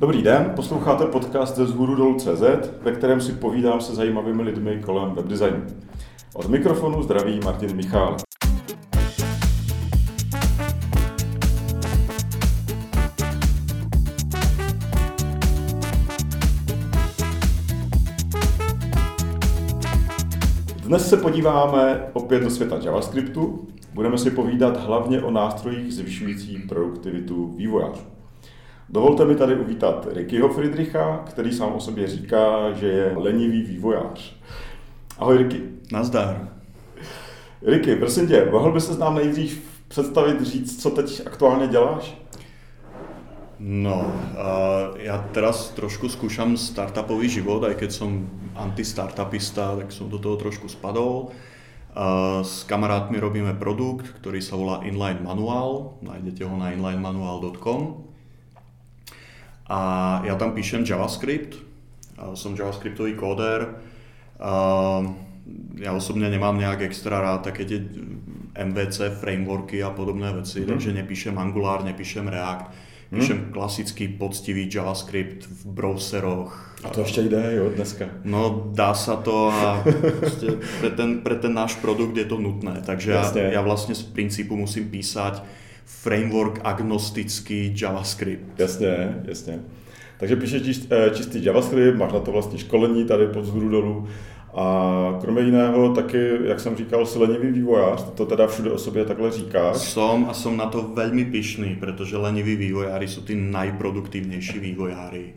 Dobrý den, posloucháte podcast ze zhůru dolů CZ, ve kterém si povídám se zajímavými lidmi kolem webdesignu. Od mikrofonu zdraví Martin Michál. Dnes se podíváme opět do světa JavaScriptu. Budeme si povídat hlavně o nástrojích zvyšujících produktivitu vývojářů. Dovolte mi tady uvítat Rickyho Friedricha, který sám o sobě říká, že je lenivý vývojář. Ahoj Ricky. Nazdar. Ricky, prosím tě, mohl by se nám nejdřív představit, říct, co teď aktuálně děláš? No, uh, ja teraz trošku skúšam startupový život, aj keď som anti-startupista, tak som do toho trošku spadol. Uh, s kamarátmi robíme produkt, ktorý sa volá Inline Manual, nájdete ho na inlinemanual.com. A ja tam píšem JavaScript, som JavaScriptový kóder. Ja osobne nemám nejak extra rád také tie MVC frameworky a podobné veci, mm. takže nepíšem Angular, nepíšem React Píšem hmm. klasický, poctivý JavaScript v browseroch. A to ještě jde, jo, dneska? No, dá sa to a pre ten, pre ten náš produkt je to nutné. Takže ja, ja vlastne z princípu musím písať framework agnostický JavaScript. Jasně, jasně. Takže píšeš eh, čistý JavaScript, máš na to vlastně školení tady pod zhůru dolů a kromě jiného taky, jak jsem říkal, lenivý vývojář, to teda všude o sobě takhle říkáš. Som a som na to veľmi pyšný, pretože leniví vývojári sú tí najproduktívnejší vývojári.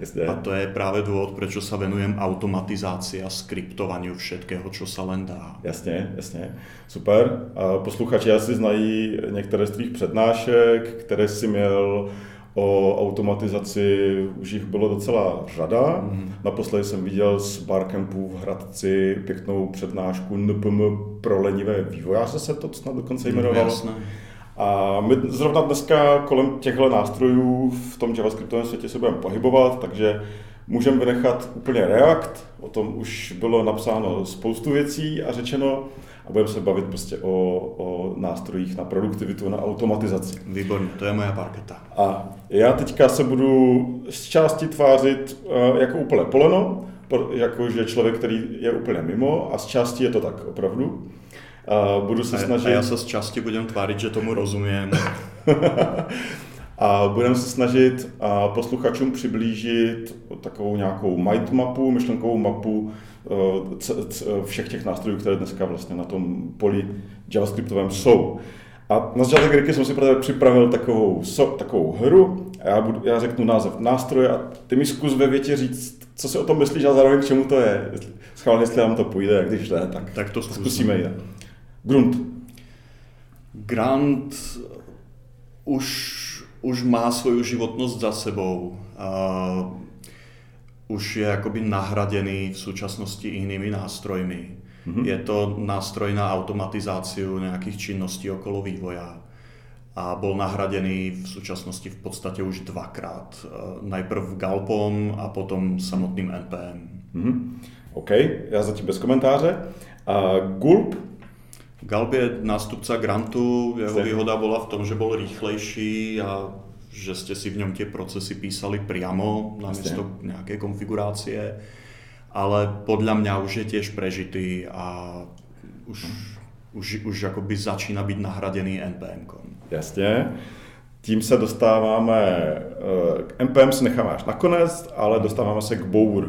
Jasne. A to je práve dôvod, prečo sa venujem automatizácii a skriptovaniu všetkého, čo sa len dá. Jasně, jasně. Super. A posluchači asi znají některé z tvých přednášek, které si měl O automatizaci už jich bylo docela řada. Mm. Naposledy jsem viděl z Barcampu v Hradci pěknou přednášku NPM pro lenivé vývojáře se to snad dokonce mhm, jmenovalo. Mm, A my zrovna dneska kolem těchto nástrojů v tom JavaScriptovém světě se budeme pohybovat, takže můžeme vynechat úplně React, o tom už bylo napsáno spoustu věcí a řečeno, a budeme se bavit prostě o, o nástrojích na produktivitu, na automatizaci. Výborně, to je moja parketa. A já teďka se budu z části tvářit uh, jako úplně poleno, jakože člověk, který je úplně mimo a z části je to tak opravdu. Uh, budu se a, snažit... A já se z části budem tvářit, že tomu rozumím. a budeme se snažit posluchačům přiblížit takovou nějakou mindmapu, myšlenkovou mapu všech těch nástrojů, které dneska vlastně na tom poli JavaScriptovém jsou. A na začátek Ricky jsem si tebe připravil takovou, so, takovou hru a já, budu, já řeknu název nástroje a ty mi zkus ve větě říct, co si o tom myslíš a zároveň k čemu to je. Schválně, jestli nám to půjde, a když ne, tak, tak to zkusíme. zkusíme jít. Grunt. Grant už, už má svoju životnost za sebou. Uh, už je akoby nahradený v súčasnosti inými nástrojmi. Mm-hmm. Je to nástroj na automatizáciu nejakých činností okolo vývoja a bol nahradený v súčasnosti v podstate už dvakrát. E, najprv Galpom a potom samotným NPM. Mm-hmm. OK, já zatím bez komentáře. A Gulp? Galp je nástupca Grantu, jeho výhoda bola v tom, že bol rýchlejší a že ste si v ňom tie procesy písali priamo namiesto nejakej konfigurácie ale podľa mňa už je tiež prežitý a už, už, už akoby začína byť nahradený NPM-kom. Jasně. Tím se dostáváme, eh, k NPM si necháme až nakonec, ale dostáváme se k Bower.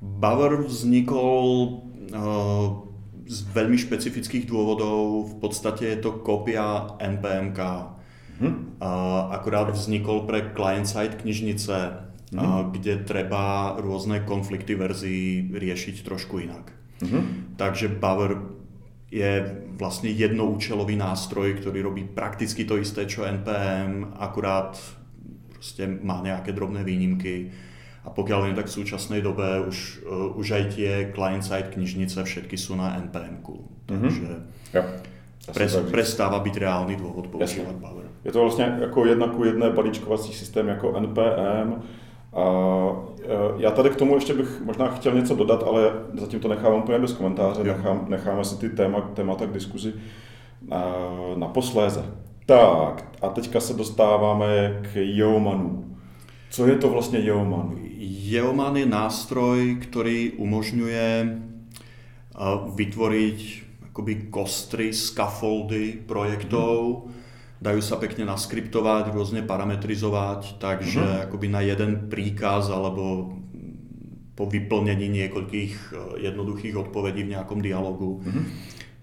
Bower vznikol uh, z veľmi špecifických dôvodov. V podstate je to kopia NPMK. Hmm. Uh, akurát vznikol pre client-side knižnice mm-hmm. kde treba rôzne konflikty verzií riešiť trošku inak. Mm-hmm. Takže Bower je vlastne jednoúčelový nástroj, ktorý robí prakticky to isté, čo NPM, akurát proste má nejaké drobné výnimky. A pokiaľ viem, tak v súčasnej dobe už, uh, už aj tie client-side knižnice všetky sú na NPM-ku. Mhm. Takže mm-hmm. ja. Pres, prestáva byť reálny dôvod používať Bower. Je to vlastně jako jedna ku jedné balíčkovací systém jako NPM, a e, já tady k tomu ještě bych možná chtěl něco dodat, ale zatím to nechávám úplně bez komentáře, nechám, necháme si ty téma, témata k diskuzi na, na posléze. Tak, a teďka se dostáváme k Yeomanu. Co je to vlastně Yeoman? Yeoman je nástroj, ktorý umožňuje vytvoriť akoby kostry, scaffoldy projektov, mm dajú sa pekne naskriptovať, rôzne parametrizovať, takže mm-hmm. akoby na jeden príkaz alebo po vyplnení niekoľkých e, jednoduchých odpovedí v nejakom dialogu mm-hmm.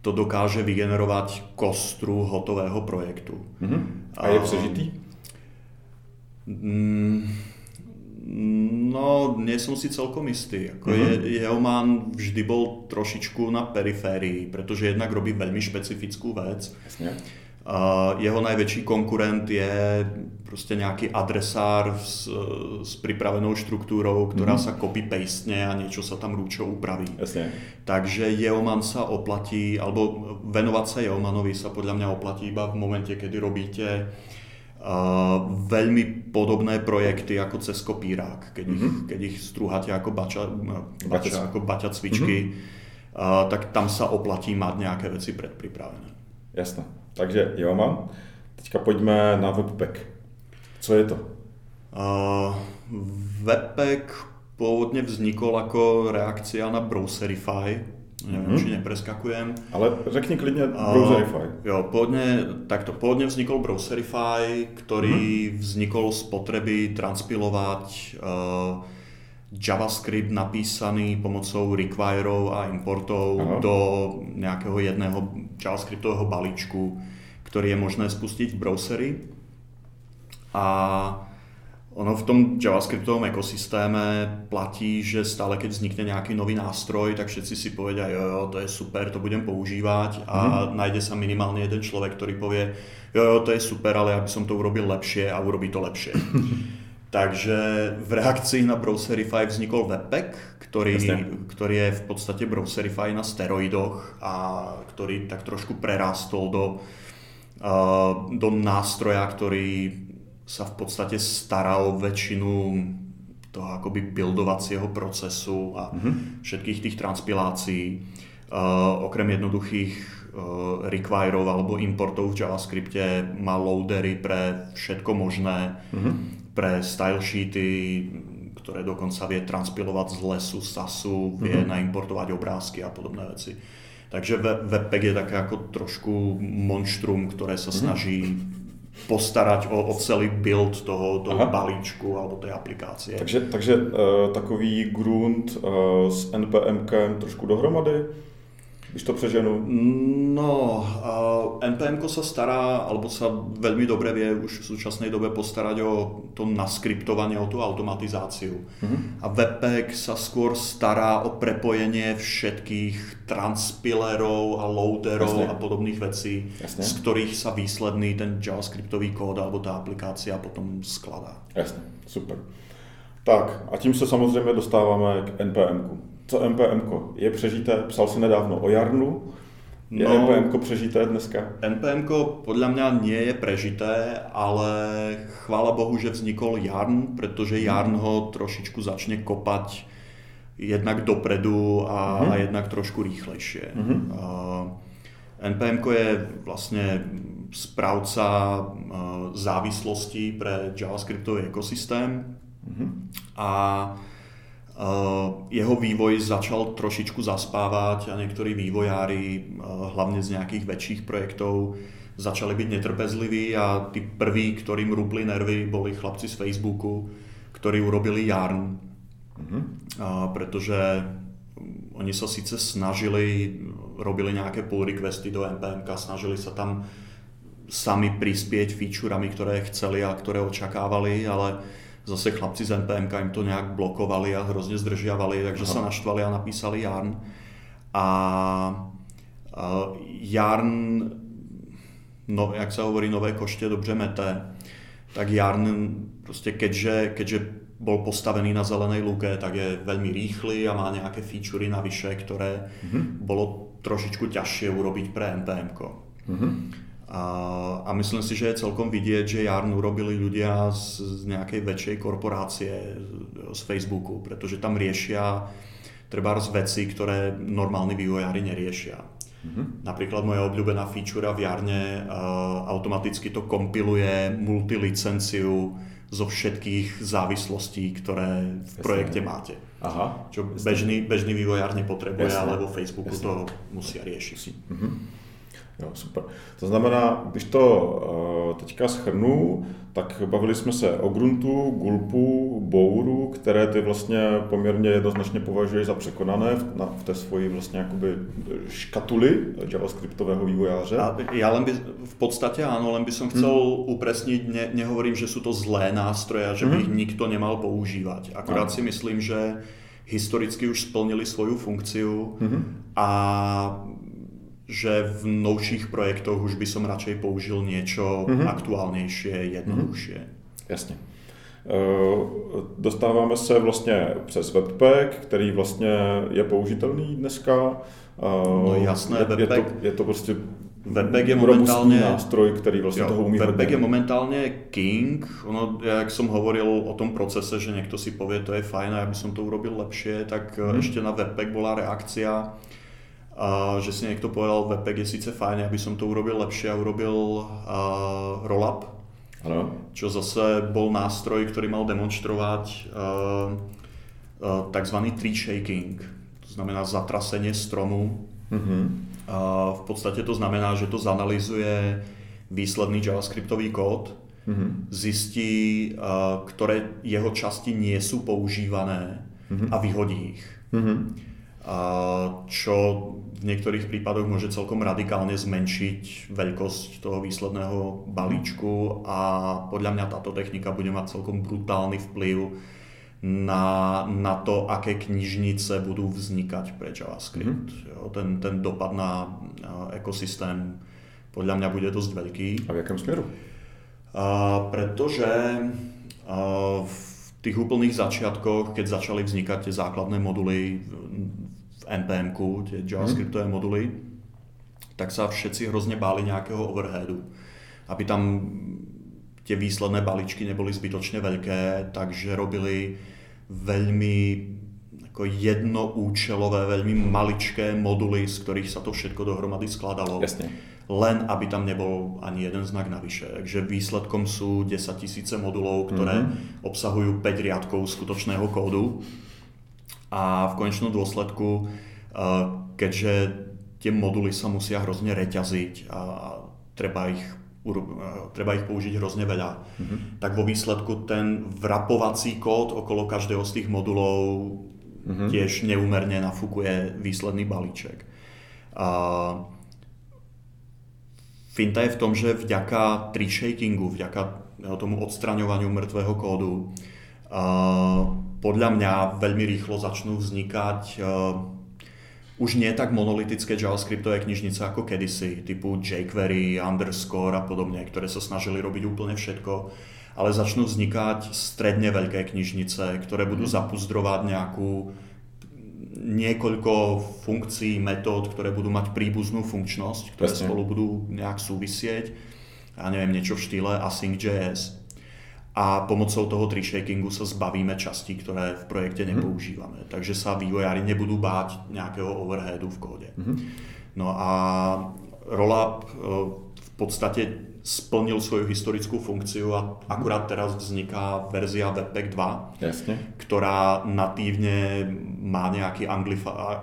to dokáže vygenerovať kostru hotového projektu. Mm-hmm. A je přežitý? Mm, no, nie som si celkom istý. Ako mm-hmm. je, Yeoman vždy bol trošičku na periférii, pretože jednak robí veľmi špecifickú vec. Jasne jeho najväčší konkurent je proste nejaký adresár s, s pripravenou štruktúrou, ktorá mm-hmm. sa copy-pastne a niečo sa tam rúčo upraví. Jasne. Takže Yeoman sa oplatí, alebo venovať sa Yeomanovi sa podľa mňa oplatí iba v momente, kedy robíte uh, veľmi podobné projekty ako cez kopírák, keď, mm-hmm. ich, keď ich strúhate ako bača, bača, ako baťa cvičky, mm-hmm. uh, tak tam sa oplatí mať nejaké veci predpripravené. Jasné. Takže jo, mám. Teďka pojďme na Webpack. Co je to? Uh, Webpack pôvodne vznikol ako reakcia na Browserify. Neviem, mm-hmm. či nepreskakujem. Ale řekni klidne Browserify. Uh, jo, pôvodne, takto, pôvodne vznikol Browserify, ktorý mm-hmm. vznikol z potreby transpilovať uh, JavaScript napísaný pomocou requirov a importov Aha. do nejakého jedného JavaScriptového balíčku, ktorý je možné spustiť v browseri. A ono v tom JavaScriptovom ekosystéme platí, že stále keď vznikne nejaký nový nástroj, tak všetci si povedia, jo, jo, to je super, to budem používať a mm. nájde sa minimálne jeden človek, ktorý povie, jo, jo, to je super, ale ja by som to urobil lepšie a urobí to lepšie. Takže v reakcii na Browserify vznikol Webpack, ktorý, ktorý je v podstate Browserify na steroidoch a ktorý tak trošku prerástol do, uh, do nástroja, ktorý sa v podstate stará o väčšinu toho akoby buildovacieho procesu a mm-hmm. všetkých tých transpilácií. Uh, okrem jednoduchých uh, requirov alebo importov v JavaScripte má loadery pre všetko možné. Mm-hmm pre style sheety, ktoré dokonca vie transpilovať z lesu, sasu, vie mm-hmm. naimportovať obrázky a podobné veci. Takže Webpack je také ako trošku monštrum, ktoré sa mhm. snaží postarať o, o celý build toho, toho balíčku alebo tej aplikácie. Takže, takže uh, takový grunt uh, s NPM trošku dohromady? Když to přeženu? No, uh, NPM sa stará, alebo sa veľmi dobre vie už v súčasnej dobe postarať o to naskriptovanie, o tú automatizáciu. Uh-huh. A Webpack sa skôr stará o prepojenie všetkých transpilerov a loaderov Jasne. a podobných vecí, Jasne. z ktorých sa výsledný ten JavaScriptový kód alebo tá aplikácia potom skladá. Jasne, super. Tak a tím se samozřejmě dostáváme k NPM. Co NPM? Je přežité? Psal si nedávno o Jarnu. Je no, NPM přežité dneska? NPM podľa mňa nie je prežité, ale chvála Bohu, že vznikol Jarn, pretože mhm. Jarn ho trošičku začne kopať jednak dopredu a, uh-huh. a jednak trošku rýchlejšie. Uh-huh. Uh, NPM je vlastne správca uh, závislostí pre JavaScriptový ekosystém uh-huh. a Eh, jeho vývoj začal trošičku zaspávať a niektorí vývojári, eh, hlavne z nejakých väčších projektov, začali byť netrpezliví a tí prví, ktorým rúpli nervy, boli chlapci z Facebooku, ktorí urobili Yarn. Mm-hmm. A, pretože oni sa síce snažili, robili nejaké pull requesty do NPM, snažili sa tam sami prispieť featurami, ktoré chceli a ktoré očakávali, ale zase chlapci z NPMK im to nejak blokovali a hrozne zdržiavali, takže Aha. sa naštvali a napísali Jarn. A uh, Jarn, no, jak sa hovorí, nové košte dobře mete, tak Jarn proste keďže, keďže bol postavený na zelenej luke, tak je veľmi rýchly a má nejaké featurey navyše, ktoré mm-hmm. bolo trošičku ťažšie urobiť pre NPM. Mm-hmm. A, a myslím si, že je celkom vidieť, že Jarn urobili ľudia z, z nejakej väčšej korporácie z Facebooku, pretože tam riešia treba veci, ktoré normálni vývojári neriešia. Mm-hmm. Napríklad moja obľúbená feature v Jarne uh, automaticky to kompiluje multilicenciu zo všetkých závislostí, ktoré v Jasne. projekte máte. Aha. Čo bežný, bežný vývojár nepotrebuje, Jasne. ale vo Facebooku Jasne. to musia riešiť. Mhm. Jo, super. To znamená, když to uh, teďka schrnu, tak bavili jsme se o gruntu, gulpu, bouru, které ty vlastně poměrně jednoznačně považuješ za překonané v, na, v té svoji vlastně jakoby škatuli javascriptového vývojáře. A ja len by, v podstate áno, len by som chcel hmm. upresniť, ne, nehovorím, že sú to zlé nástroje a že by hmm. ich nikto nemal používať. Akurát si myslím, že historicky už splnili svoju funkciu hmm. a že v novších projektoch už by som radšej použil niečo mm-hmm. aktuálnejšie, jednoduchšie. Mm-hmm. Jasně. Uh, dostáváme se vlastně přes Webpack, který vlastně je použitelný dneska. Uh, no jasné, je, Webpack. Je to, je to prostě Webpack je momentálne nástroj, ktorý vlastne jo, toho umí Webpack je momentálne king. Ono, jak som hovoril o tom procese, že niekto si povie, to je fajn a ja by som to urobil lepšie, tak hmm. ešte na Webpack bola reakcia, a že si niekto povedal, Webpack je síce fajn, aby som to urobil lepšie a urobil uh, rollup, ano. čo zase bol nástroj, ktorý mal demonstrovať uh, uh, tzv. tree shaking, to znamená zatrasenie stromu. Mm-hmm. Uh, v podstate to znamená, že to zanalizuje výsledný javascriptový kód, mm-hmm. zistí, uh, ktoré jeho časti nie sú používané mm-hmm. a vyhodí ich. Mm-hmm čo v niektorých prípadoch môže celkom radikálne zmenšiť veľkosť toho výsledného balíčku a podľa mňa táto technika bude mať celkom brutálny vplyv na, na to, aké knižnice budú vznikať pre JavaScript. Mm-hmm. ten, ten dopad na ekosystém podľa mňa bude dosť veľký. A v jakom smeru? A, pretože a, v tých úplných začiatkoch, keď začali vznikať tie základné moduly npm tie JavaScriptové hmm. moduly, tak sa všetci hrozne báli nejakého overheadu. Aby tam tie výsledné balíčky neboli zbytočne veľké, takže robili veľmi ako jednoúčelové, veľmi maličké moduly, z ktorých sa to všetko dohromady skladalo. Jasne. Len aby tam nebol ani jeden znak navyše. Takže výsledkom sú 10 tisíce modulov, ktoré mm-hmm. obsahujú 5 riadkov skutočného kódu a v konečnom dôsledku, eh, keďže tie moduly sa musia hrozne reťaziť a treba ich, eh, treba ich použiť hrozne veľa, mm-hmm. tak vo výsledku ten vrapovací kód okolo každého z tých modulov mm-hmm. tiež neúmerne nafúkuje výsledný balíček. A finta je v tom, že vďaka tree shakingu, vďaka tomu odstraňovaniu mŕtvého kódu, podľa mňa veľmi rýchlo začnú vznikať uh, už nie tak monolitické JavaScriptové knižnice ako kedysi, typu jQuery, underscore a podobne, ktoré sa snažili robiť úplne všetko, ale začnú vznikať stredne veľké knižnice, ktoré budú mhm. zapuzdrovať nejakú niekoľko funkcií, metód, ktoré budú mať príbuznú funkčnosť, ktoré Presne. spolu budú nejak súvisieť. Ja neviem, niečo v štýle async.js a pomocou toho tree shakingu sa zbavíme časti, ktoré v projekte mhm. nepoužívame. Mm. Takže sa vývojári nebudú báť nejakého overheadu v kóde. Mm. No a rollup e, v podstate splnil svoju historickú funkciu a akurát teraz vzniká verzia Webpack 2, Jasne. ktorá natívne má nejaký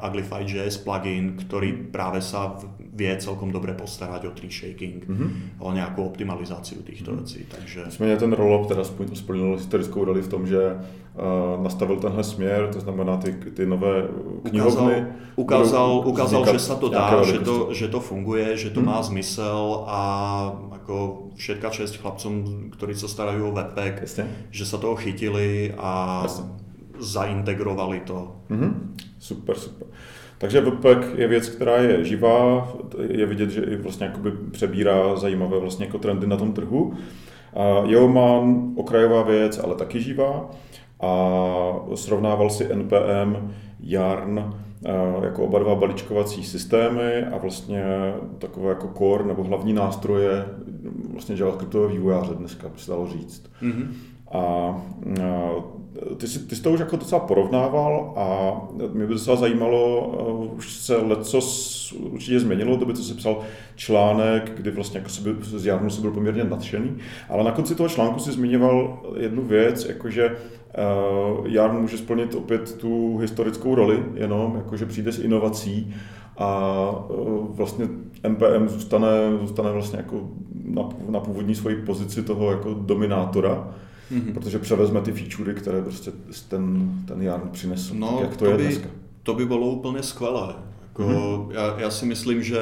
Uglify.js plugin, ktorý práve sa vie celkom dobre postarať o tree shaking, mm-hmm. o nejakú optimalizáciu týchto mm-hmm. vecí. Takže... Nicméně ten rollup teda splnil historickou roli v tom, že uh, nastavil tenhle směr, to znamená ty, ty nové knihovny. Ukázal, ukázal, ukázal že sa to dá, že to, že to funguje, že to mm-hmm. má zmysel a ako všetká čest chlapcom, ktorí sa starajú o webpack, Jasne. že sa toho chytili a Jasne. zaintegrovali to. Mm-hmm. Super, super. Takže Webpack je věc, která je živá, je vidět, že i vlastně jakoby přebírá zajímavé vlastně jako trendy na tom trhu. A Yeoman, okrajová věc, ale taky živá. A srovnával si NPM, Yarn, jako oba dva balíčkovací systémy a vlastně takové jako core nebo hlavní nástroje vlastně JavaScriptového vývojáře dneska, by se dalo říct. Mm-hmm. A ty, jsi, ty jsi to už jako docela porovnával a mě by docela zajímalo, uh, už se leco určitě změnilo, to by co jsi psal článek, kdy vlastně jako by, z Jarnu se byl poměrně nadšený, ale na konci toho článku si zmiňoval jednu věc, jakože uh, Jarn může splnit opět tu historickou roli, jenom jakože přijde s inovací a uh, vlastně NPM zůstane, zůstane vlastně jako na, na původní svoji pozici toho jako dominátora, mm-hmm. protože převezme ty featurey, které prostě ten, ten Jarn přinesl. No, tak jak to, to je by, dneska? To by bylo úplně skvělé. Jako, mm-hmm. já, já si myslím, že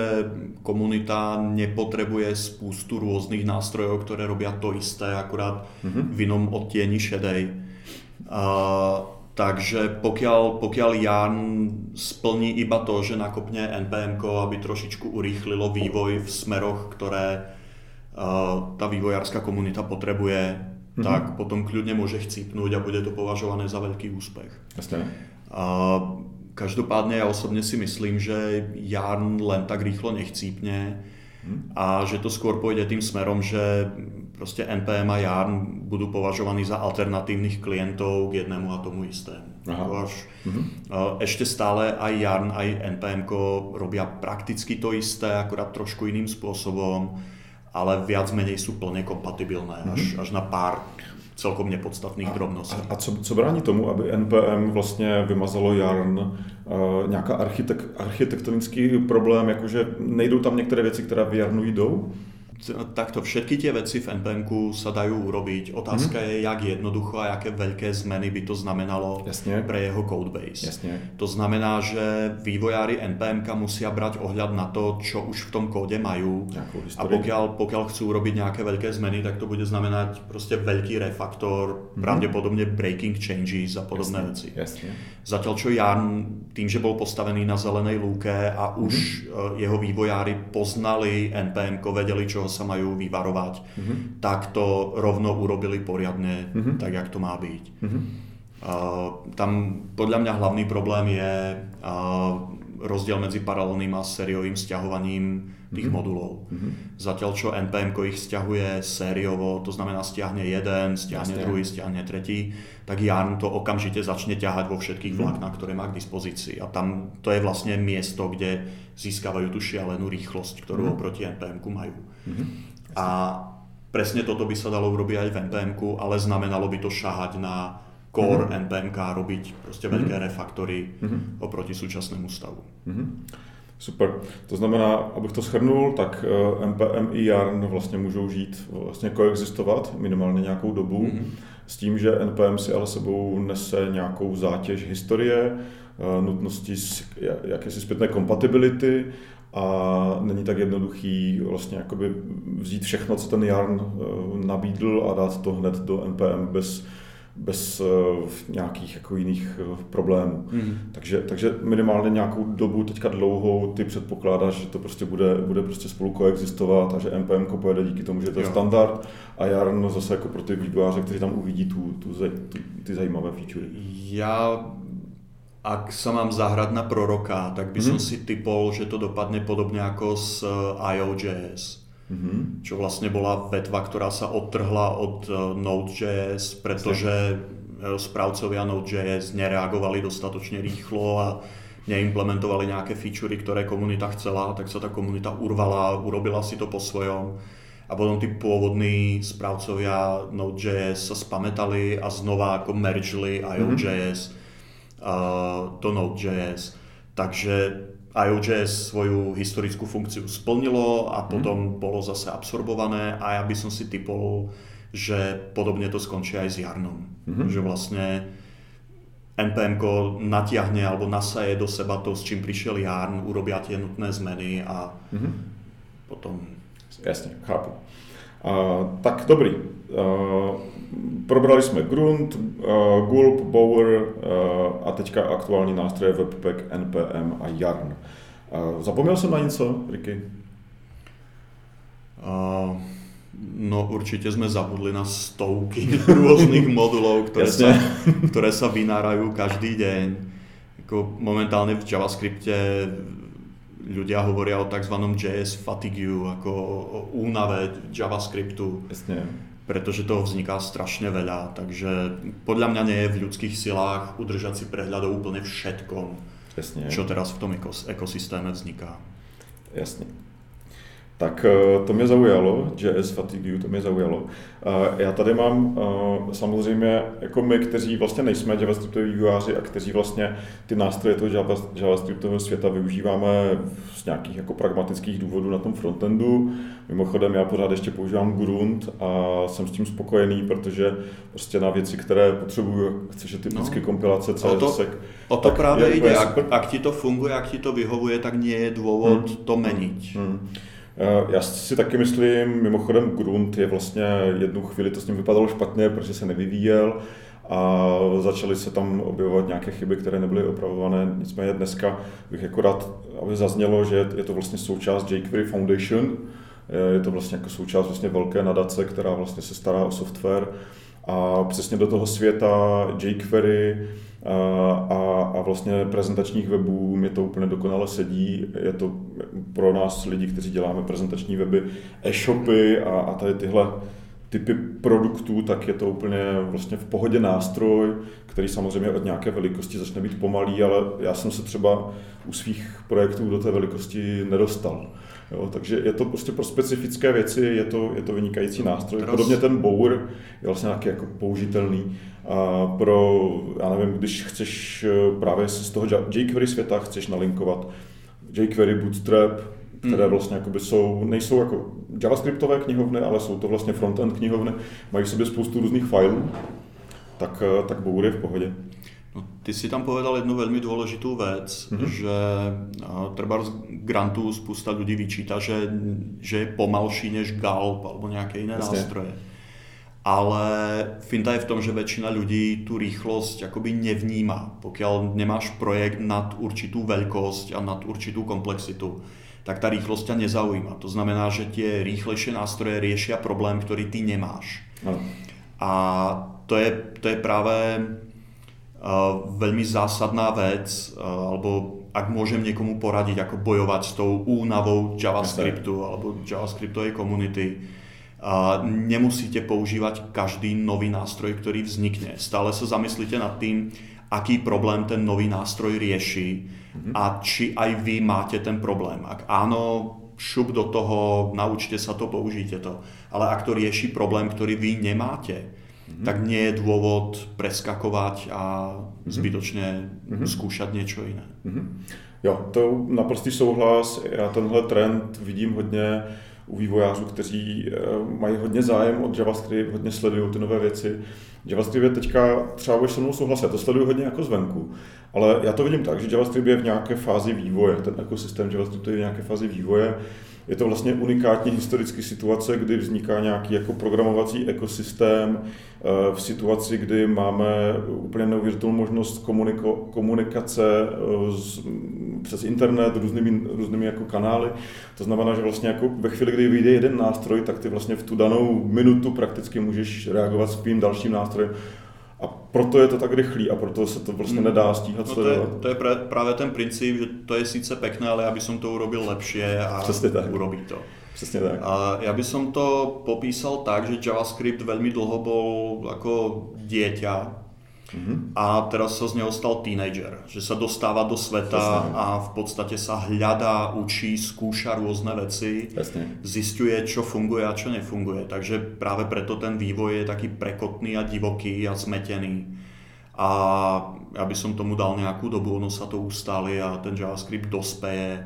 komunita nepotřebuje spoustu různých nástrojů, které robí to isté, akorát mm-hmm. v jinom odtieni šedej. Uh, takže pokiaľ, pokiaľ Jan splní iba to, že nakopne NPM, aby trošičku urýchlilo vývoj v smeroch, ktoré uh, tá vývojárska komunita potrebuje, mm-hmm. tak potom kľudne môže chcípnúť a bude to považované za veľký úspech. Jasne. Uh, každopádne ja osobne si myslím, že Jan len tak rýchlo nechcípne mm. a že to skôr pôjde tým smerom, že proste NPM a Yarn budú považovaní za alternatívnych klientov k jednému a tomu istému. Až, mm-hmm. Ešte stále aj Yarn, aj NPM robia prakticky to isté, akorát trošku iným spôsobom, ale viac menej sú plne kompatibilné, mm-hmm. až, až na pár celkom nepodstatných drobností. A, a co, co brání tomu, aby NPM vlastně vymazalo Yarn uh, nějaká architek, architektonický problém, jakože nejdou tam některé věci, které v Yarnu jdou? Takto všetky tie veci v npm sa dajú urobiť. Otázka mm-hmm. je, jak jednoducho a aké veľké zmeny by to znamenalo Jasne. pre jeho codebase. Jasne. To znamená, že vývojári npm musia brať ohľad na to, čo už v tom kóde majú. A pokiaľ, pokiaľ chcú urobiť nejaké veľké zmeny, tak to bude znamenať proste veľký refaktor, mm-hmm. pravdepodobne breaking changes a podobné Jasne. veci. Jasne. Zatiaľ čo Jan, tým, že bol postavený na zelenej lúke a už mm-hmm. jeho vývojári poznali npm vedeli, čo čoho sa majú vyvarovať, mm-hmm. tak to rovno urobili poriadne, mm-hmm. tak jak to má byť. Mm-hmm. Uh, tam podľa mňa hlavný problém je uh, rozdiel medzi paralelným a sériovým stiahovaním tých mm-hmm. modulov. Mm-hmm. Zatiaľ čo NPM ich stiahuje sériovo, to znamená stiahne jeden, stiahne Jasne. druhý, stiahne tretí, tak Jan to okamžite začne ťahať vo všetkých mm-hmm. vláknach, ktoré má k dispozícii. A tam to je vlastne miesto, kde získavajú tú šialenú rýchlosť, ktorú mm-hmm. oproti NPM majú. Mm-hmm. A presne toto by sa dalo urobiť aj v npm ale znamenalo by to šahať na core mm-hmm. npm a robiť proste veľké mm-hmm. refaktory mm-hmm. oproti súčasnému stavu. Mm-hmm. Super. To znamená, abych to shrnul, tak NPM eh, i Yarn vlastně můžou žít, vlastně koexistovat minimálně nějakou dobu, mm-hmm. s tím, že NPM si ale sebou nese nějakou zátěž historie, eh, nutnosti jakési zpětné kompatibility a není tak jednoduchý vlastně jakoby vzít všechno, co ten Yarn eh, nabídl a dát to hned do NPM bez, bez uh, nějakých jako jiných uh, problémů. Mm. Takže, takže minimálně nějakou dobu, teďka dlouhou, ty předpokládáš, že to prostě bude, bude prostě spolu koexistovat a že NPM pojede díky tomu, že to je jo. standard a Jarn zase jako pro ty vývojáře, kteří tam uvidí tu, tu, tu, ty zajímavé featurey. Já ak sa mám zahrať na proroka, tak by mm-hmm. som si typol, že to dopadne podobne ako s eh, IO.js. Mm-hmm. Čo vlastne bola vetva, ktorá sa odtrhla od eh, Node.js, pretože správcovia Node.js nereagovali dostatočne rýchlo a neimplementovali nejaké featurey, ktoré komunita chcela, tak sa tá komunita urvala, urobila si to po svojom. A potom tí pôvodní správcovia Node.js sa spametali a znova ako mergeli IO.js. Mm-hmm do Node.js. Takže IOJS svoju historickú funkciu splnilo a mhm. potom mm. bolo zase absorbované a ja by som si typol, že podobne to skončí aj s Jarnom. Mm-hmm. Že vlastne NPM natiahne alebo nasaje do seba to, s čím prišiel Jarn, urobia tie nutné zmeny a mm-hmm. potom... Jasne, chápu. Uh, tak dobrý. Uh, probrali jsme Grunt, uh, Gulp, Bower uh, a teďka aktuální nástroje Webpack, NPM a Yarn. Uh, zapomněl jsem na něco, Ricky? Uh, no určitě jsme zabudli na stovky různých modulů, které sa, které sa vynárajú každý deň. Jako momentálne v JavaScripte ľudia hovoria o tzv. JS fatigue, ako o únave JavaScriptu. Jasne. Pretože toho vzniká strašne veľa, takže podľa mňa nie je v ľudských silách udržať si prehľad o úplne všetkom, Jasne. čo teraz v tom ekosystéme vzniká. Jasne. Tak eh, to mě zaujalo, JS Fatigue, to mě zaujalo. Já tady mám eh, samozřejmě, jako my, kteří vlastně nejsme JavaScriptoví vývojáři a kteří vlastně ty nástroje toho JavaScriptového světa využíváme z nějakých jako pragmatických důvodů na tom frontendu. Mimochodem já pořád ještě používám Grunt a jsem s tím spokojený, protože prostě na věci, které potřebuju, chceš typicky no. kompilace, CSS, o to, o to právě jde. Ak, ak ti to funguje, ak ti to vyhovuje, tak nie je důvod hmm. to meniť. Hmm. Eh, já si taky myslím, mimochodem Grunt je vlastně jednu chvíli, to s ním vypadalo špatně, protože se nevyvíjel a začaly se tam objevovat nějaké chyby, které nebyly opravované. Nicméně dneska bych jako aby zaznělo, že je to vlastně součást jQuery Foundation, je to vlastně jako součást vlastně velké nadace, která vlastně se stará o software a přesně do toho světa jQuery a, a vlastně prezentačních webů mě to úplně dokonale sedí. Je to pro nás lidi, kteří děláme prezentační weby, e-shopy a, a tady tyhle typy produktů, tak je to úplně vlastně v pohodě nástroj, který samozřejmě od nějaké velikosti začne být pomalý, ale já jsem se třeba u svých projektů do té velikosti nedostal. Jo, takže je to prostě pro specifické věci, je to, je to vynikající nástroj. Podobně ten Bower je vlastně nějaký jako použitelný. A pro, já nevím, když chceš eh, právě z toho jQuery světa chceš nalinkovat jQuery, Bootstrap, které hmm. vlastně jakoby jsou, nejsou jako javascriptové knihovny, ale jsou to vlastně frontend knihovny, mají v sobě spoustu různých filů, tak, eh, tak Bower je v pohodě. No, ty si tam povedal jednu veľmi dôležitú vec, mm-hmm. že treba z grantu spústa ľudí vyčíta, že, že je pomalší než Galp alebo nejaké iné Jasne. nástroje. Ale finta je v tom, že väčšina ľudí tú rýchlosť akoby nevníma. Pokiaľ nemáš projekt nad určitú veľkosť a nad určitú komplexitu, tak tá rýchlosť ťa nezaujíma. To znamená, že tie rýchlejšie nástroje riešia problém, ktorý ty nemáš. No. A to je, to je práve veľmi zásadná vec, alebo ak môžem niekomu poradiť, ako bojovať s tou únavou JavaScriptu alebo JavaScriptovej komunity, nemusíte používať každý nový nástroj, ktorý vznikne. Stále sa zamyslite nad tým, aký problém ten nový nástroj rieši mm-hmm. a či aj vy máte ten problém. Ak áno, šup do toho, naučte sa to, použite to. Ale ak to rieši problém, ktorý vy nemáte, mm-hmm. tak nie je dôvod preskakovať a mm-hmm. zbytočne mm-hmm. skúšať niečo iné. Mm-hmm. Jo, to naprostý souhlas. Já tenhle trend vidím hodně u vývojářů, kteří eh, mají hodně zájem od JavaScript, hodně sledují ty nové věci. JavaScript je teďka, třeba budeš se mnou souhlasit, to sleduju hodně jako zvenku, ale já to vidím tak, že JavaScript je v nějaké fázi vývoje, ten ekosystém JavaScript je v nějaké fázi vývoje je to vlastně unikátní historický situace, kdy vzniká nějaký jako programovací ekosystém eh, v situaci, kdy máme úplně neuvěřitelnou možnost komuniko, komunikace eh, přes internet různými, různými jako kanály. To znamená, že vlastně jako ve chvíli, kdy vyjde jeden nástroj, tak ty vlastně v tu danou minutu prakticky můžeš reagovat s tím dalším nástrojem proto je to tak rychlý a proto se to prostě nedá stíhat no to, je, to je právě ten princip, že to je sice pekné, ale aby som to urobil lepšie a Přesně tak. urobí to. Přesně tak. A ja by som to popísal tak, že JavaScript veľmi dlho bol ako dieťa Mm-hmm. A teraz sa z neho stal teenager, že sa dostáva do sveta Jasne. a v podstate sa hľadá, učí, skúša rôzne veci, Jasne. zistuje, čo funguje a čo nefunguje. Takže práve preto ten vývoj je taký prekotný a divoký a zmetený. A ja by som tomu dal nejakú dobu, ono sa to ustáli a ten JavaScript dospeje,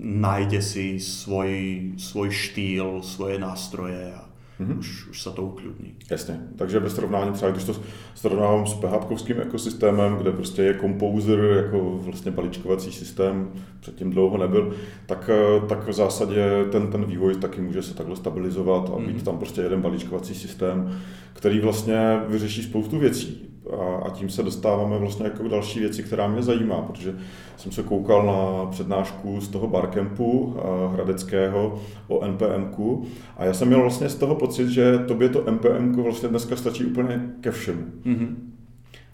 nájde si svoj, svoj štýl, svoje nástroje a mm-hmm. už, už se to uklidní. Jasně, takže ve srovnání třeba, když to srovnávám s PHPkovským ekosystémem, kde prostě je Composer jako vlastně balíčkovací systém, předtím dlouho nebyl, tak, eh, tak v zásadě ten, ten vývoj taky může se takhle stabilizovat a být mm-hmm. tam prostě jeden balíčkovací systém, který vlastně vyřeší spoustu věcí a, a tím se dostáváme vlastně jako k další věci, která mě zajímá, protože jsem se koukal na přednášku z toho barkempu hradeckého o NPMku a já jsem měl vlastně z toho pocit, že tobě to NPM vlastně dneska stačí úplně ke všemu. Mm-hmm.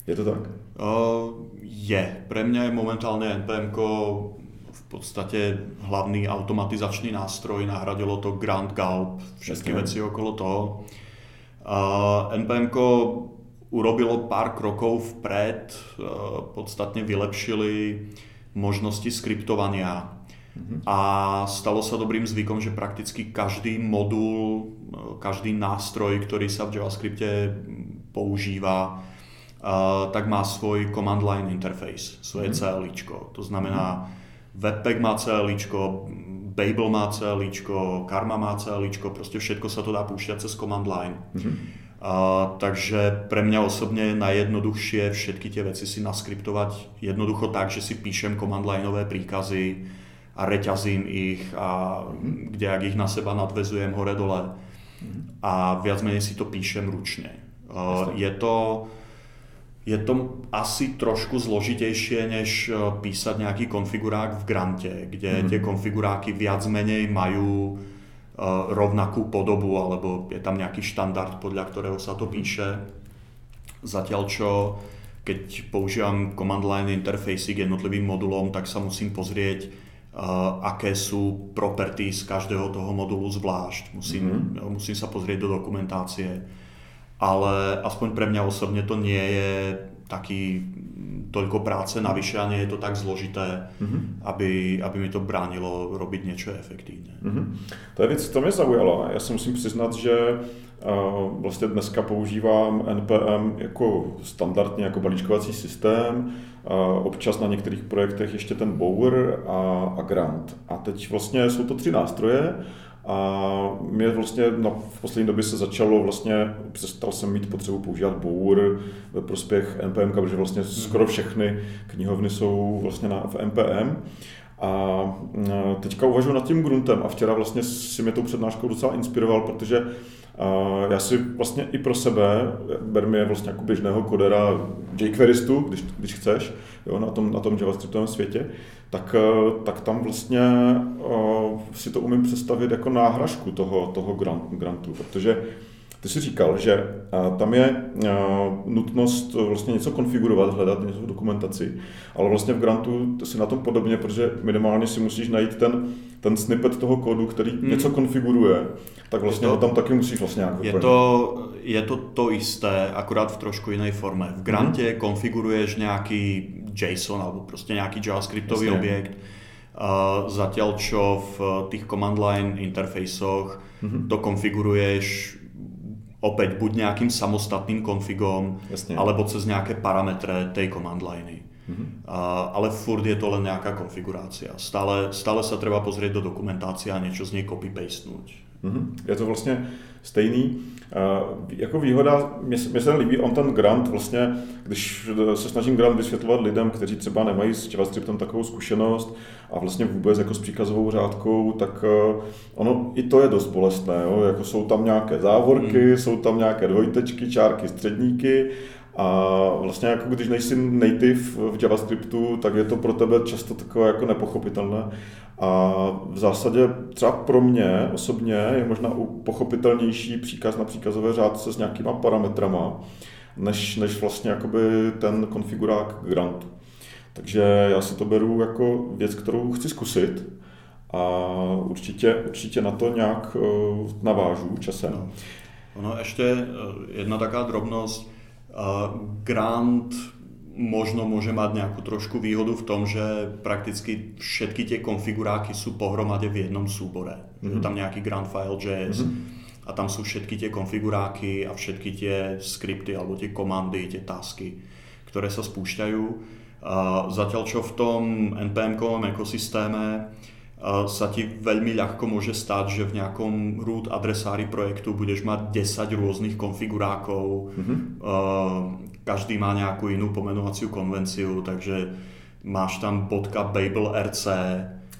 Je to tak? Uh, je. Pre mňa je momentálne NPM v podstate hlavný automatizačný nástroj, nahradilo to Grand Gulp, všetky Jasne. veci okolo toho. NPM urobilo pár krokov vpred, podstatne vylepšili možnosti skriptovania mm-hmm. a stalo sa dobrým zvykom, že prakticky každý modul, každý nástroj, ktorý sa v JavaScripte používa, tak má svoj command line interface, svoje mm-hmm. CLIčko. To znamená, Webpack má CLIčko, Babel má CLIčko, Karma má CLIčko, proste všetko sa to dá púšťať cez command line. Mm-hmm. Uh, takže pre mňa osobne je najjednoduchšie všetky tie veci si naskriptovať jednoducho tak, že si píšem command lineové príkazy a reťazím ich a kde ak ich na seba nadvezujem hore-dole mm-hmm. a viac menej si to píšem ručne. Je to je to asi trošku zložitejšie, než písať nejaký konfigurák v Grante, kde mm. tie konfiguráky viac menej majú rovnakú podobu, alebo je tam nejaký štandard, podľa ktorého sa to píše. Zatiaľ čo keď používam command line interfejsy k jednotlivým modulom, tak sa musím pozrieť, uh, aké sú properties každého toho modulu zvlášť. Musím, mm-hmm. musím sa pozrieť do dokumentácie. Ale aspoň pre mňa osobne to nie je taký toľko práce navyše a nie je to tak zložité, mm-hmm. aby, aby mi to bránilo robiť niečo efektívne. Mm-hmm. To je věc, to mě zaujalo. Já si musím přiznat, že uh, vlastně dneska používám NPM jako standardně, jako balíčkovací systém, uh, občas na některých projektech ještě ten Bower a, a Grant. A teď vlastně jsou to tři nástroje, a mě vlastně na, v poslední době se začalo vlastně, přestal jsem mít potřebu používat Bower ve prospěch NPM, protože vlastně skoro všechny knihovny jsou vlastně na, v NPM. A teďka uvažuji nad tím gruntem a včera vlastně si mě tou přednáškou docela inspiroval, protože já si vlastně i pro sebe, ber mi vlastně jako běžného kodera jQuerystu, když, když chceš, jo, na, tom, na tom JavaScriptovém světě, tak, tak tam vlastně si to umím představit jako náhražku toho, toho grant, grantu, protože ty jsi říkal, že tam je nutnost vlastně něco konfigurovat, hledat něco v dokumentaci, ale vlastně v Grantu si na tom podobně, protože minimálně si musíš najít ten, ten snippet toho kódu, který hmm. něco konfiguruje, tak vlastně to, ho tam taky musíš vlastně nějak je to, je to to isté, akurát v trošku jiné forme. V Grante hmm. konfiguruješ nějaký JSON alebo prostě nějaký JavaScriptový Jasne. objekt, zatiaľ čo v tých command line interfejsoch mm-hmm. to konfiguruješ opäť buď nejakým samostatným konfigom, Jasne. alebo cez nejaké parametre tej command liney. Mm-hmm. Ale furt je to len nejaká konfigurácia. Stále, stále sa treba pozrieť do dokumentácie a niečo z nej copy-pastenúť. Mm-hmm. Je to vlastně stejný. Jako výhoda, mě, mě se líbí, on ten grant vlastně, když se snažím grant vysvětlovat lidem, kteří třeba nemají s JavaScriptem takovou zkušenost a vlastně vůbec jako s příkazovou řádkou, tak eh, ono i to je dost bolestné. Jo? Jako jsou tam nějaké závorky, hmm. jsou tam nějaké dvojtečky, čárky, středníky a vlastně jako když nejsi native v JavaScriptu, tak je to pro tebe často takové jako nepochopitelné. A v zásadě třeba pro mě osobně je možná pochopitelnější příkaz na příkazové řádce s nějakýma parametrama, než, než vlastně jakoby ten konfigurák grantu. Takže já si to beru jako věc, kterou chci zkusit a určitě, určitě na to nějak uh, navážu časem. No. Ono ještě eh, jedna taká drobnost. Uh, grant možno môže mať nejakú trošku výhodu v tom, že prakticky všetky tie konfiguráky sú pohromade v jednom súbore. Mm-hmm. Je tam nejaký Grand File JS mm-hmm. a tam sú všetky tie konfiguráky a všetky tie skripty alebo tie komandy, tie tasky, ktoré sa spúšťajú. Zatiaľ čo v tom NPM-kovom ekosystéme sa ti veľmi ľahko môže stať, že v nejakom root adresári projektu budeš mať 10 rôznych konfigurákov, mm-hmm každý má nejakú inú pomenovaciu konvenciu, takže máš tam .babel RC,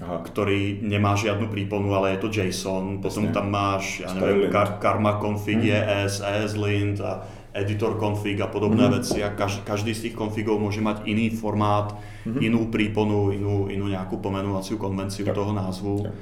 Aha. ktorý nemá žiadnu príponu, ale je to JSON, potom tam máš, ja neviem, kar- karma config, hmm. ES, ESLint a editor config a podobné mm. veci a každý, každý z tých konfigov môže mať iný formát, mm-hmm. inú príponu, inú, inú nejakú pomenovaciu konvenciu tak. toho názvu. Tak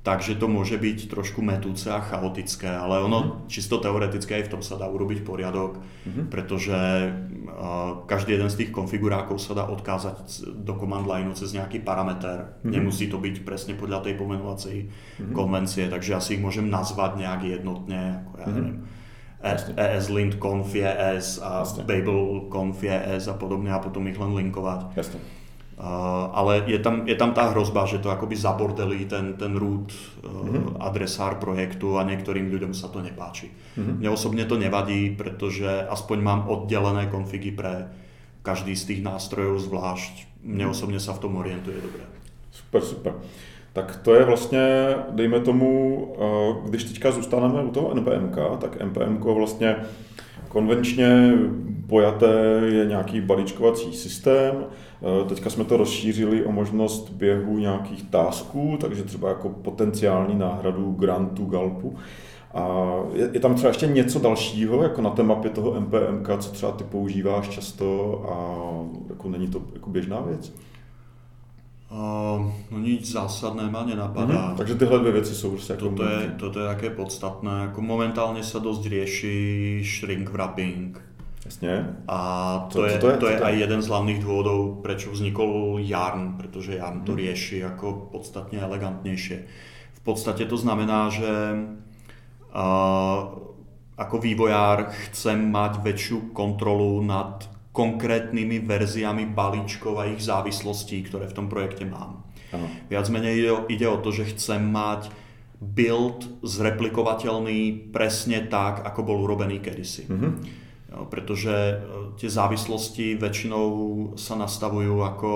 takže to môže byť trošku metúce a chaotické, ale ono mm-hmm. čisto teoreticky aj v tom sa dá urobiť poriadok, mm-hmm. pretože uh, každý jeden z tých konfigurákov sa dá odkázať do command lineu cez nejaký parameter. Mm-hmm. Nemusí to byť presne podľa tej pomenovacej mm-hmm. konvencie, takže ja si ich môžem nazvať nejak jednotne, ako ja mm-hmm. Neviem, ESLint conf ES a Jasne. Babel conf ES a podobne a potom ich len linkovať. Jasne. Uh, ale je tam, je tam tá hrozba, že to akoby zabordelí ten, ten root uh, mm-hmm. adresár projektu a niektorým ľuďom sa to nepáči. Mm-hmm. Mne osobne to nevadí, pretože aspoň mám oddelené konfigy pre každý z tých nástrojov zvlášť. Mne mhm. osobne sa v tom orientuje dobre. Super, super. Tak to je vlastně, dejme tomu, uh, když teďka zůstaneme u toho NPMK, tak NPMK vlastně konvenčně pojaté je nějaký balíčkovací systém, Eh, teďka jsme to rozšířili o možnost běhu nějakých tasků, takže třeba jako potenciální náhradu grantu, galpu. A je, je tam třeba ještě něco dalšího, jako na té mapě toho MPMK, co třeba ty používáš často a jako není to jako běžná věc? Uh, no nic zásadné ma nenapadá. Mm-hmm. Takže tyhle dvě věci jsou prostě jako... Toto je, toto je také podstatné. Jako momentálně se dost rieši shrink wrapping. Jasne. A to, to, je, to, je, to je aj jeden z hlavných dôvodov, prečo vznikol Yarn, pretože Yarn to mhm. rieši ako podstatne elegantnejšie. V podstate to znamená, že uh, ako vývojár chcem mať väčšiu kontrolu nad konkrétnymi verziami balíčkov a ich závislostí, ktoré v tom projekte mám. Ano. Viac menej ide, ide o to, že chcem mať build zreplikovateľný presne tak, ako bol urobený kedysi. Mm-hmm. Jo, pretože e, tie závislosti väčšinou sa nastavujú ako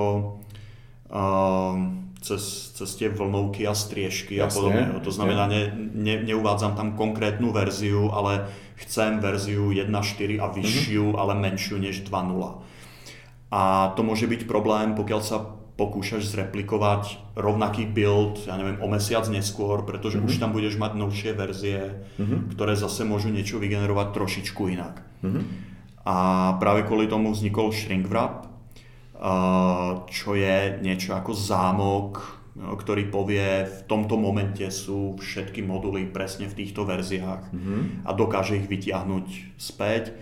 uh, cez, cez tie vlnovky a striežky jasne, a podobne. To znamená, ne, ne, neuvádzam tam konkrétnu verziu, ale chcem verziu 1.4 a vyššiu, mm-hmm. ale menšiu než 2.0. A to môže byť problém, pokiaľ sa pokúšaš zreplikovať rovnaký build, ja neviem, o mesiac neskôr, pretože mm-hmm. už tam budeš mať novšie verzie, mm-hmm. ktoré zase môžu niečo vygenerovať trošičku inak. Mm-hmm. A práve kvôli tomu vznikol shrink wrap, čo je niečo ako zámok, ktorý povie, v tomto momente sú všetky moduly presne v týchto verziách mm-hmm. a dokáže ich vytiahnuť späť.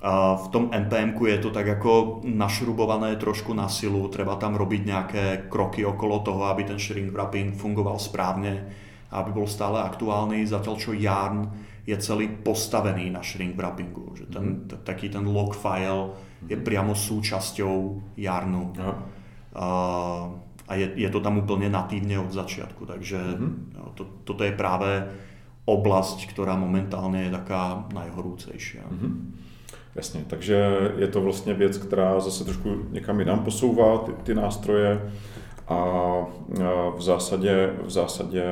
V tom npm je to tak ako našrubované trošku na silu, treba tam robiť nejaké kroky okolo toho, aby ten shrink wrapping fungoval správne, aby bol stále aktuálny, zatiaľ čo Yarn je celý postavený na shrink wrappingu. Že ten, mm. t- taký ten log file je mhm. priamo súčasťou Jarnu. Uh, a je, je to tam úplne natívne od začiatku. Takže mm-hmm. to, toto je práve oblasť, ktorá momentálne je taká najhorúcejšia. Mm-hmm. Jasně, takže je to vlastně věc, která zase trošku někam jinam posouvá ty, ty nástroje a v zásadě, v zásadě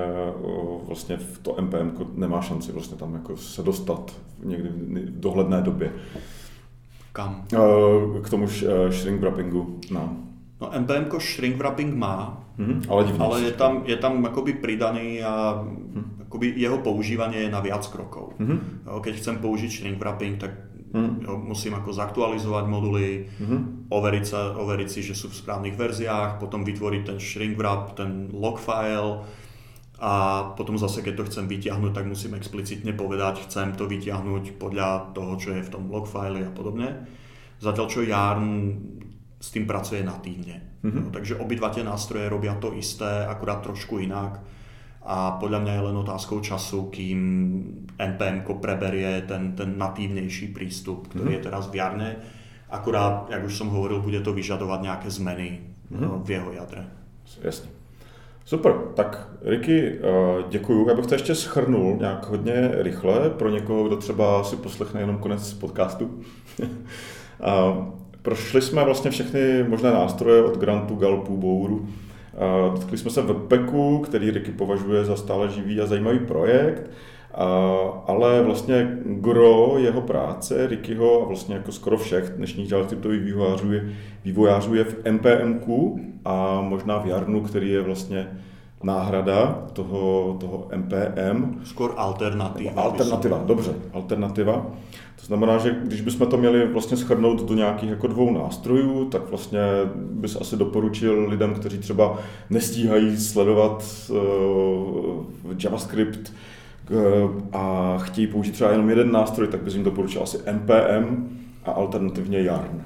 vlastně v to MPM nemá šanci vlastně tam jako se dostat někdy v dohledné době. Kam? K tomu shrink wrappingu. No. No NPM shrink wrapping má, mm-hmm, ale, ale je tam, je tam akoby pridaný a mm-hmm. akoby jeho používanie je na viac krokov. Mm-hmm. Keď chcem použiť shrink wrapping, tak Mm. Musím ako zaktualizovať moduly, mm. overiť, sa, overiť si, že sú v správnych verziách, potom vytvoriť ten shrink wrap, ten log file a potom zase, keď to chcem vyťahnuť, tak musím explicitne povedať, chcem to vyťahnuť podľa toho, čo je v tom log file a podobne. Zatiaľ čo Yarn s tým pracuje natívne. Mm-hmm. No, takže obidva tie nástroje robia to isté, akurát trošku inak a podľa mňa je len otázkou času, kým NPM preberie ten, ten natívnejší prístup, ktorý mm-hmm. je teraz v jarne. Akurát, jak už som hovoril, bude to vyžadovať nejaké zmeny mm-hmm. v jeho jadre. Jasně. Super, tak Ricky, eh, děkuju. Já bych to ještě schrnul nějak hodně rychle pro někoho, kdo třeba si poslechne jenom konec podcastu. Prošli jsme vlastně všechny možné nástroje od Grantu, Galpu, Bouru Dotkli jsme se Webpacku, který Ricky považuje za stále živý a zajímavý projekt, ale vlastně gro jeho práce, Rickyho a vlastně jako skoro všech dnešních JavaScriptových vývojářů je, vývojářů je v NPMku a možná v Jarnu, který je vlastně náhrada toho, toho NPM. Skôr alternativa. Alternativa, dobře, alternativa. To znamená, že když bychom to měli vlastně schrnout do nějakých jako dvou nástrojů, tak vlastně bys asi doporučil lidem, kteří třeba nestíhají sledovat uh, JavaScript uh, a chtějí použít třeba jenom jeden nástroj, tak bys jim doporučil asi NPM a alternativně Yarn.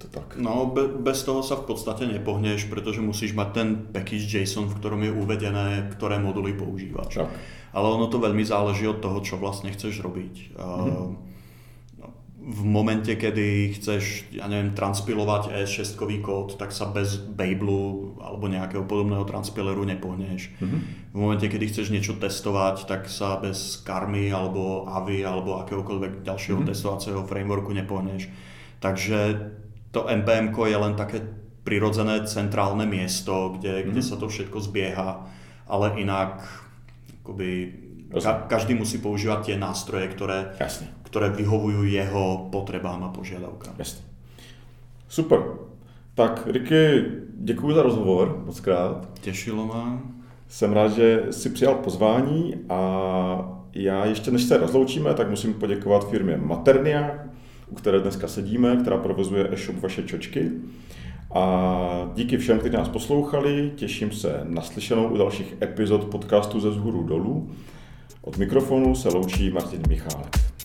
To tak? No, be, bez toho sa v podstate nepohneš, pretože musíš mať ten package JSON, v ktorom je uvedené, ktoré moduly používaš. Tak. Ale ono to veľmi záleží od toho, čo vlastne chceš robiť. Mm-hmm v momente, kedy chceš, ja neviem, transpilovať ES6 kód, tak sa bez Babelu alebo nejakého podobného transpileru nepohneš. Mm-hmm. V momente, kedy chceš niečo testovať, tak sa bez Karmy alebo Avi alebo akéhokoľvek ďalšieho mm-hmm. testovacieho frameworku nepohneš. Takže to NPM je len také prirodzené centrálne miesto, kde, mm-hmm. kde sa to všetko zbieha, ale inak akoby, ka, každý musí používať tie nástroje, ktoré, Jasne ktoré vyhovujú jeho potrebám a požiadavkám. Jasně. Super. Tak, Ricky, děkuji za rozhovor, moc krát. Těšilo mě. Jsem rád, že si přijal pozvání a já ještě než se rozloučíme, tak musím poděkovat firmě Maternia, u které dneska sedíme, která provozuje e-shop Vaše čočky. A díky všem, kteří nás poslouchali, těším se na slyšenou u dalších epizod podcastu ze zhůru dolů. Od mikrofonu se loučí Martin Michálek.